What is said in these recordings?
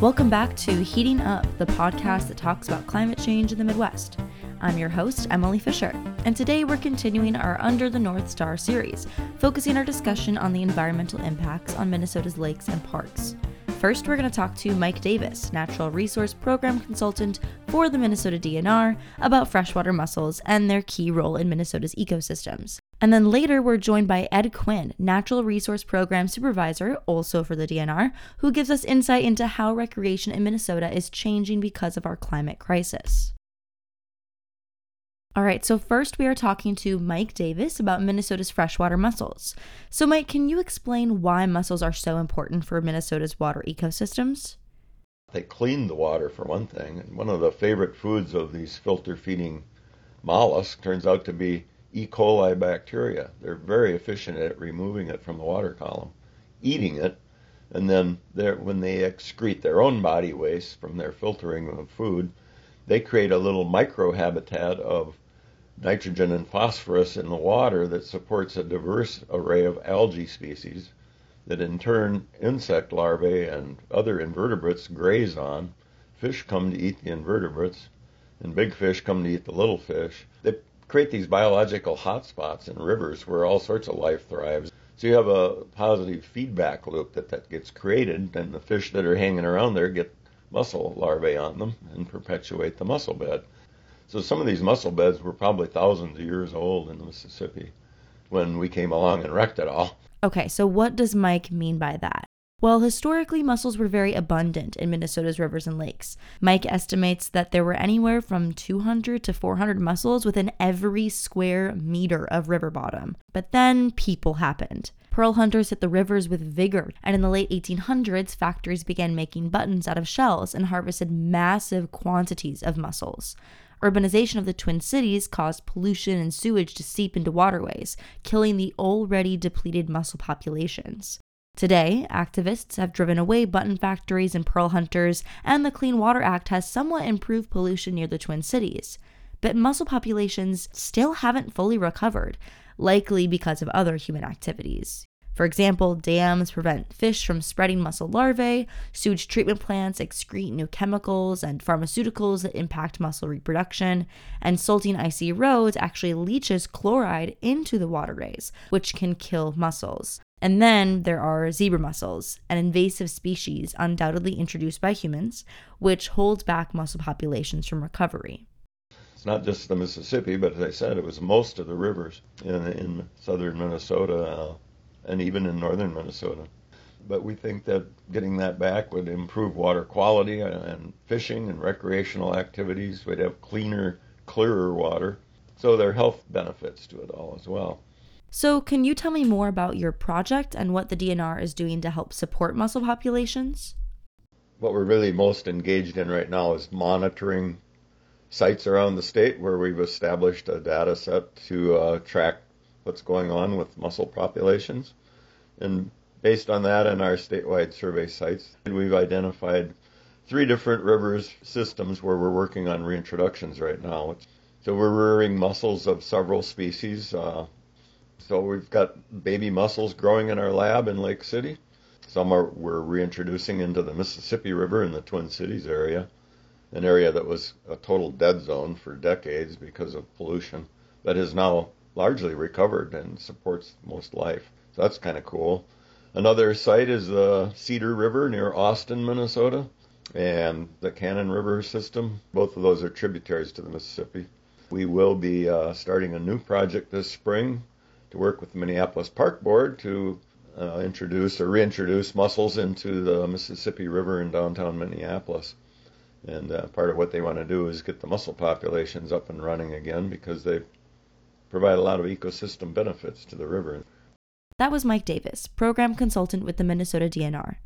Welcome back to Heating Up, the podcast that talks about climate change in the Midwest. I'm your host, Emily Fisher, and today we're continuing our Under the North Star series, focusing our discussion on the environmental impacts on Minnesota's lakes and parks. First, we're going to talk to Mike Davis, Natural Resource Program Consultant for the Minnesota DNR, about freshwater mussels and their key role in Minnesota's ecosystems. And then later, we're joined by Ed Quinn, Natural Resource Program Supervisor, also for the DNR, who gives us insight into how recreation in Minnesota is changing because of our climate crisis. All right, so first we are talking to Mike Davis about Minnesota's freshwater mussels. So, Mike, can you explain why mussels are so important for Minnesota's water ecosystems? They clean the water, for one thing. And one of the favorite foods of these filter feeding mollusks turns out to be E. coli bacteria. They're very efficient at removing it from the water column, eating it, and then when they excrete their own body waste from their filtering of food, they create a little microhabitat of nitrogen and phosphorus in the water that supports a diverse array of algae species that in turn insect larvae and other invertebrates graze on. Fish come to eat the invertebrates, and big fish come to eat the little fish. They create these biological hotspots in rivers where all sorts of life thrives. So you have a positive feedback loop that, that gets created, and the fish that are hanging around there get mussel larvae on them and perpetuate the mussel bed. So some of these mussel beds were probably thousands of years old in the Mississippi when we came along and wrecked it all. Okay, so what does Mike mean by that? Well, historically, mussels were very abundant in Minnesota's rivers and lakes. Mike estimates that there were anywhere from 200 to 400 mussels within every square meter of river bottom. But then people happened. Pearl hunters hit the rivers with vigor, and in the late 1800s, factories began making buttons out of shells and harvested massive quantities of mussels. Urbanization of the Twin Cities caused pollution and sewage to seep into waterways, killing the already depleted mussel populations. Today, activists have driven away button factories and pearl hunters, and the Clean Water Act has somewhat improved pollution near the Twin Cities. But mussel populations still haven't fully recovered, likely because of other human activities. For example, dams prevent fish from spreading mussel larvae, sewage treatment plants excrete new chemicals and pharmaceuticals that impact mussel reproduction, and salting icy roads actually leaches chloride into the waterways, which can kill mussels. And then there are zebra mussels, an invasive species undoubtedly introduced by humans, which holds back mussel populations from recovery. It's not just the Mississippi, but as I said, it was most of the rivers in, in southern Minnesota uh, and even in northern Minnesota. But we think that getting that back would improve water quality and fishing and recreational activities. We'd have cleaner, clearer water. So there are health benefits to it all as well. So, can you tell me more about your project and what the DNR is doing to help support mussel populations? What we're really most engaged in right now is monitoring sites around the state where we've established a data set to uh, track what's going on with mussel populations. And based on that and our statewide survey sites, we've identified three different rivers systems where we're working on reintroductions right now. So we're rearing mussels of several species. Uh, so we've got baby mussels growing in our lab in Lake City. Some are we're reintroducing into the Mississippi River in the Twin Cities area, an area that was a total dead zone for decades because of pollution, but is now largely recovered and supports most life. So that's kind of cool. Another site is the Cedar River near Austin, Minnesota, and the Cannon River system. Both of those are tributaries to the Mississippi. We will be uh, starting a new project this spring to work with the Minneapolis Park Board to uh, introduce or reintroduce mussels into the Mississippi River in downtown Minneapolis. And uh, part of what they want to do is get the mussel populations up and running again because they provide a lot of ecosystem benefits to the river. That was Mike Davis, program consultant with the Minnesota DNR.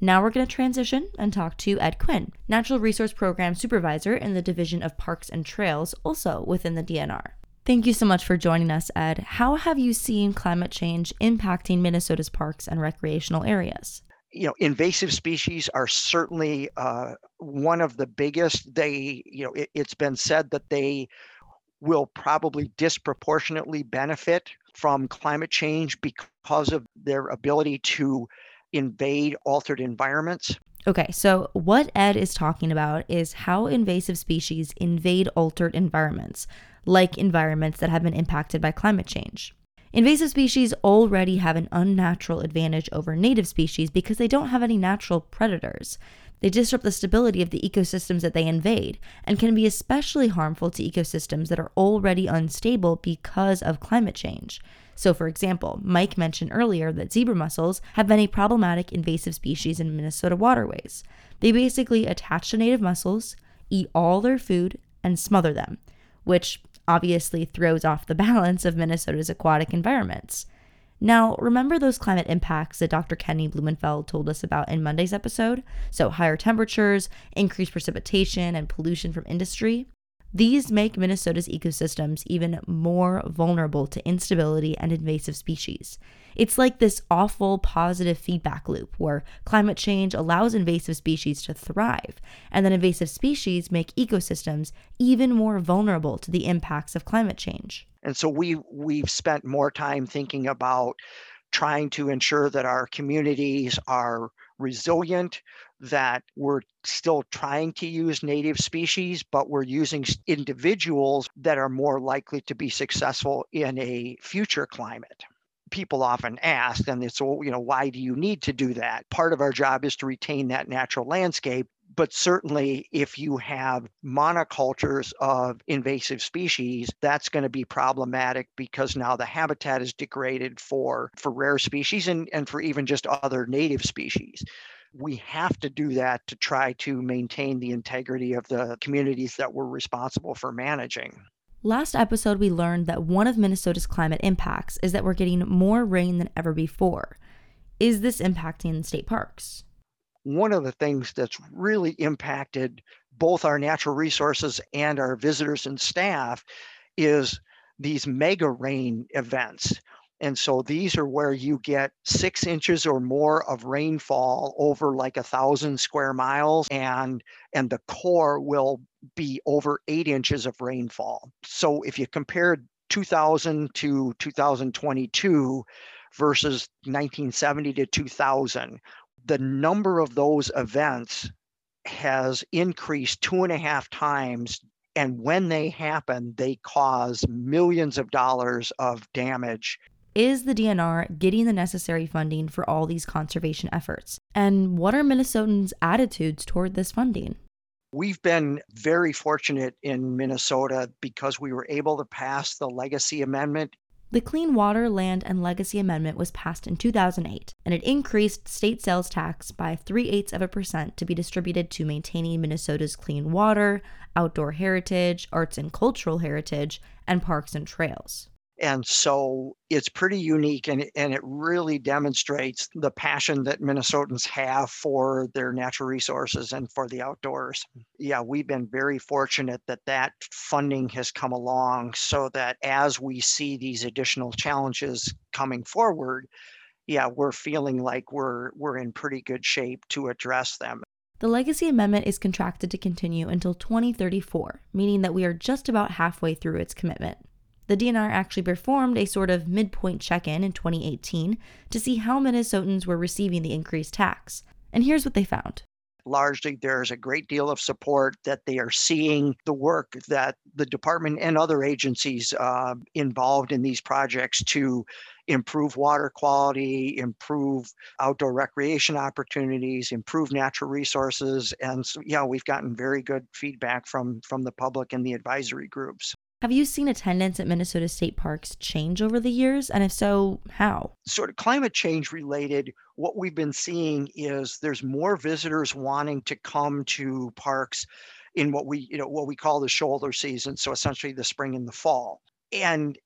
Now we're going to transition and talk to Ed Quinn, Natural Resource Program Supervisor in the Division of Parks and Trails, also within the DNR. Thank you so much for joining us, Ed. How have you seen climate change impacting Minnesota's parks and recreational areas? You know, invasive species are certainly uh, one of the biggest. They, you know, it, it's been said that they will probably disproportionately benefit from climate change because of their ability to invade altered environments. Okay, so what Ed is talking about is how invasive species invade altered environments, like environments that have been impacted by climate change. Invasive species already have an unnatural advantage over native species because they don't have any natural predators. They disrupt the stability of the ecosystems that they invade and can be especially harmful to ecosystems that are already unstable because of climate change. So, for example, Mike mentioned earlier that zebra mussels have been a problematic invasive species in Minnesota waterways. They basically attach to native mussels, eat all their food, and smother them, which obviously throws off the balance of Minnesota's aquatic environments. Now, remember those climate impacts that Dr. Kenny Blumenfeld told us about in Monday's episode? So, higher temperatures, increased precipitation, and pollution from industry? These make Minnesota's ecosystems even more vulnerable to instability and invasive species. It's like this awful positive feedback loop where climate change allows invasive species to thrive, and then invasive species make ecosystems even more vulnerable to the impacts of climate change. And so we we've spent more time thinking about trying to ensure that our communities are resilient, that we're still trying to use native species, but we're using individuals that are more likely to be successful in a future climate. People often ask, and it's, you know, why do you need to do that? Part of our job is to retain that natural landscape, but certainly if you have monocultures of invasive species that's going to be problematic because now the habitat is degraded for for rare species and, and for even just other native species we have to do that to try to maintain the integrity of the communities that we're responsible for managing. Last episode, we learned that one of Minnesota's climate impacts is that we're getting more rain than ever before. Is this impacting state parks? One of the things that's really impacted both our natural resources and our visitors and staff is these mega rain events. And so these are where you get six inches or more of rainfall over like a thousand square miles, and and the core will be over eight inches of rainfall. So if you compare 2000 to 2022 versus 1970 to 2000, the number of those events has increased two and a half times and when they happen, they cause millions of dollars of damage is the DNR getting the necessary funding for all these conservation efforts? And what are Minnesotans' attitudes toward this funding? We've been very fortunate in Minnesota because we were able to pass the Legacy Amendment. The Clean Water, Land, and Legacy Amendment was passed in 2008, and it increased state sales tax by 3 eighths of a percent to be distributed to maintaining Minnesota's clean water, outdoor heritage, arts and cultural heritage, and parks and trails. And so it's pretty unique and, and it really demonstrates the passion that Minnesotans have for their natural resources and for the outdoors. Mm. Yeah, we've been very fortunate that that funding has come along so that as we see these additional challenges coming forward, yeah, we're feeling like we're we're in pretty good shape to address them. The Legacy Amendment is contracted to continue until 2034, meaning that we are just about halfway through its commitment the DNR actually performed a sort of midpoint check in in 2018 to see how Minnesotans were receiving the increased tax. And here's what they found. Largely, there's a great deal of support that they are seeing the work that the department and other agencies uh, involved in these projects to improve water quality, improve outdoor recreation opportunities, improve natural resources. And so, yeah, we've gotten very good feedback from, from the public and the advisory groups. Have you seen attendance at Minnesota state parks change over the years? And if so, how? Sort of climate change related, what we've been seeing is there's more visitors wanting to come to parks in what we, you know, what we call the shoulder season. So essentially the spring and the fall. And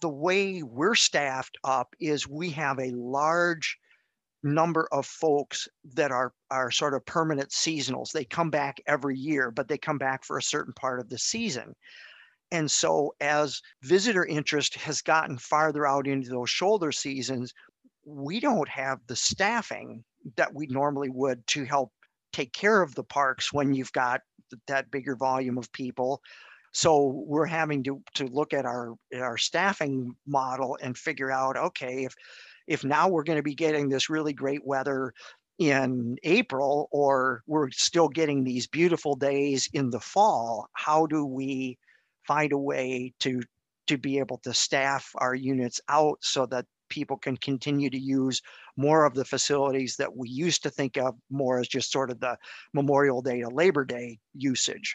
the way we're staffed up is we have a large number of folks that are are sort of permanent seasonals. They come back every year, but they come back for a certain part of the season. And so, as visitor interest has gotten farther out into those shoulder seasons, we don't have the staffing that we normally would to help take care of the parks when you've got that bigger volume of people. So we're having to, to look at our our staffing model and figure out, okay, if if now we're going to be getting this really great weather in April, or we're still getting these beautiful days in the fall. How do we find a way to to be able to staff our units out so that people can continue to use more of the facilities that we used to think of more as just sort of the Memorial Day to Labor Day usage.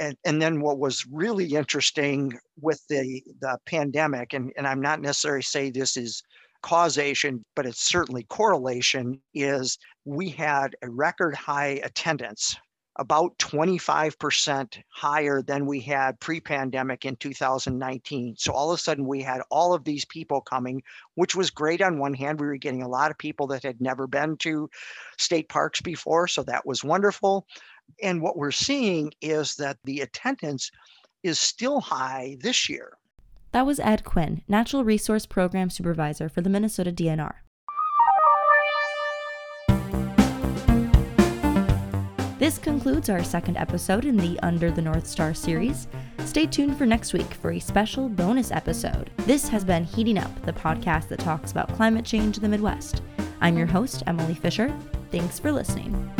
And, and then what was really interesting with the, the pandemic, and, and I'm not necessarily say this is causation, but it's certainly correlation, is we had a record high attendance about 25% higher than we had pre pandemic in 2019. So all of a sudden, we had all of these people coming, which was great on one hand. We were getting a lot of people that had never been to state parks before. So that was wonderful. And what we're seeing is that the attendance is still high this year. That was Ed Quinn, Natural Resource Program Supervisor for the Minnesota DNR. This concludes our second episode in the Under the North Star series. Stay tuned for next week for a special bonus episode. This has been Heating Up, the podcast that talks about climate change in the Midwest. I'm your host, Emily Fisher. Thanks for listening.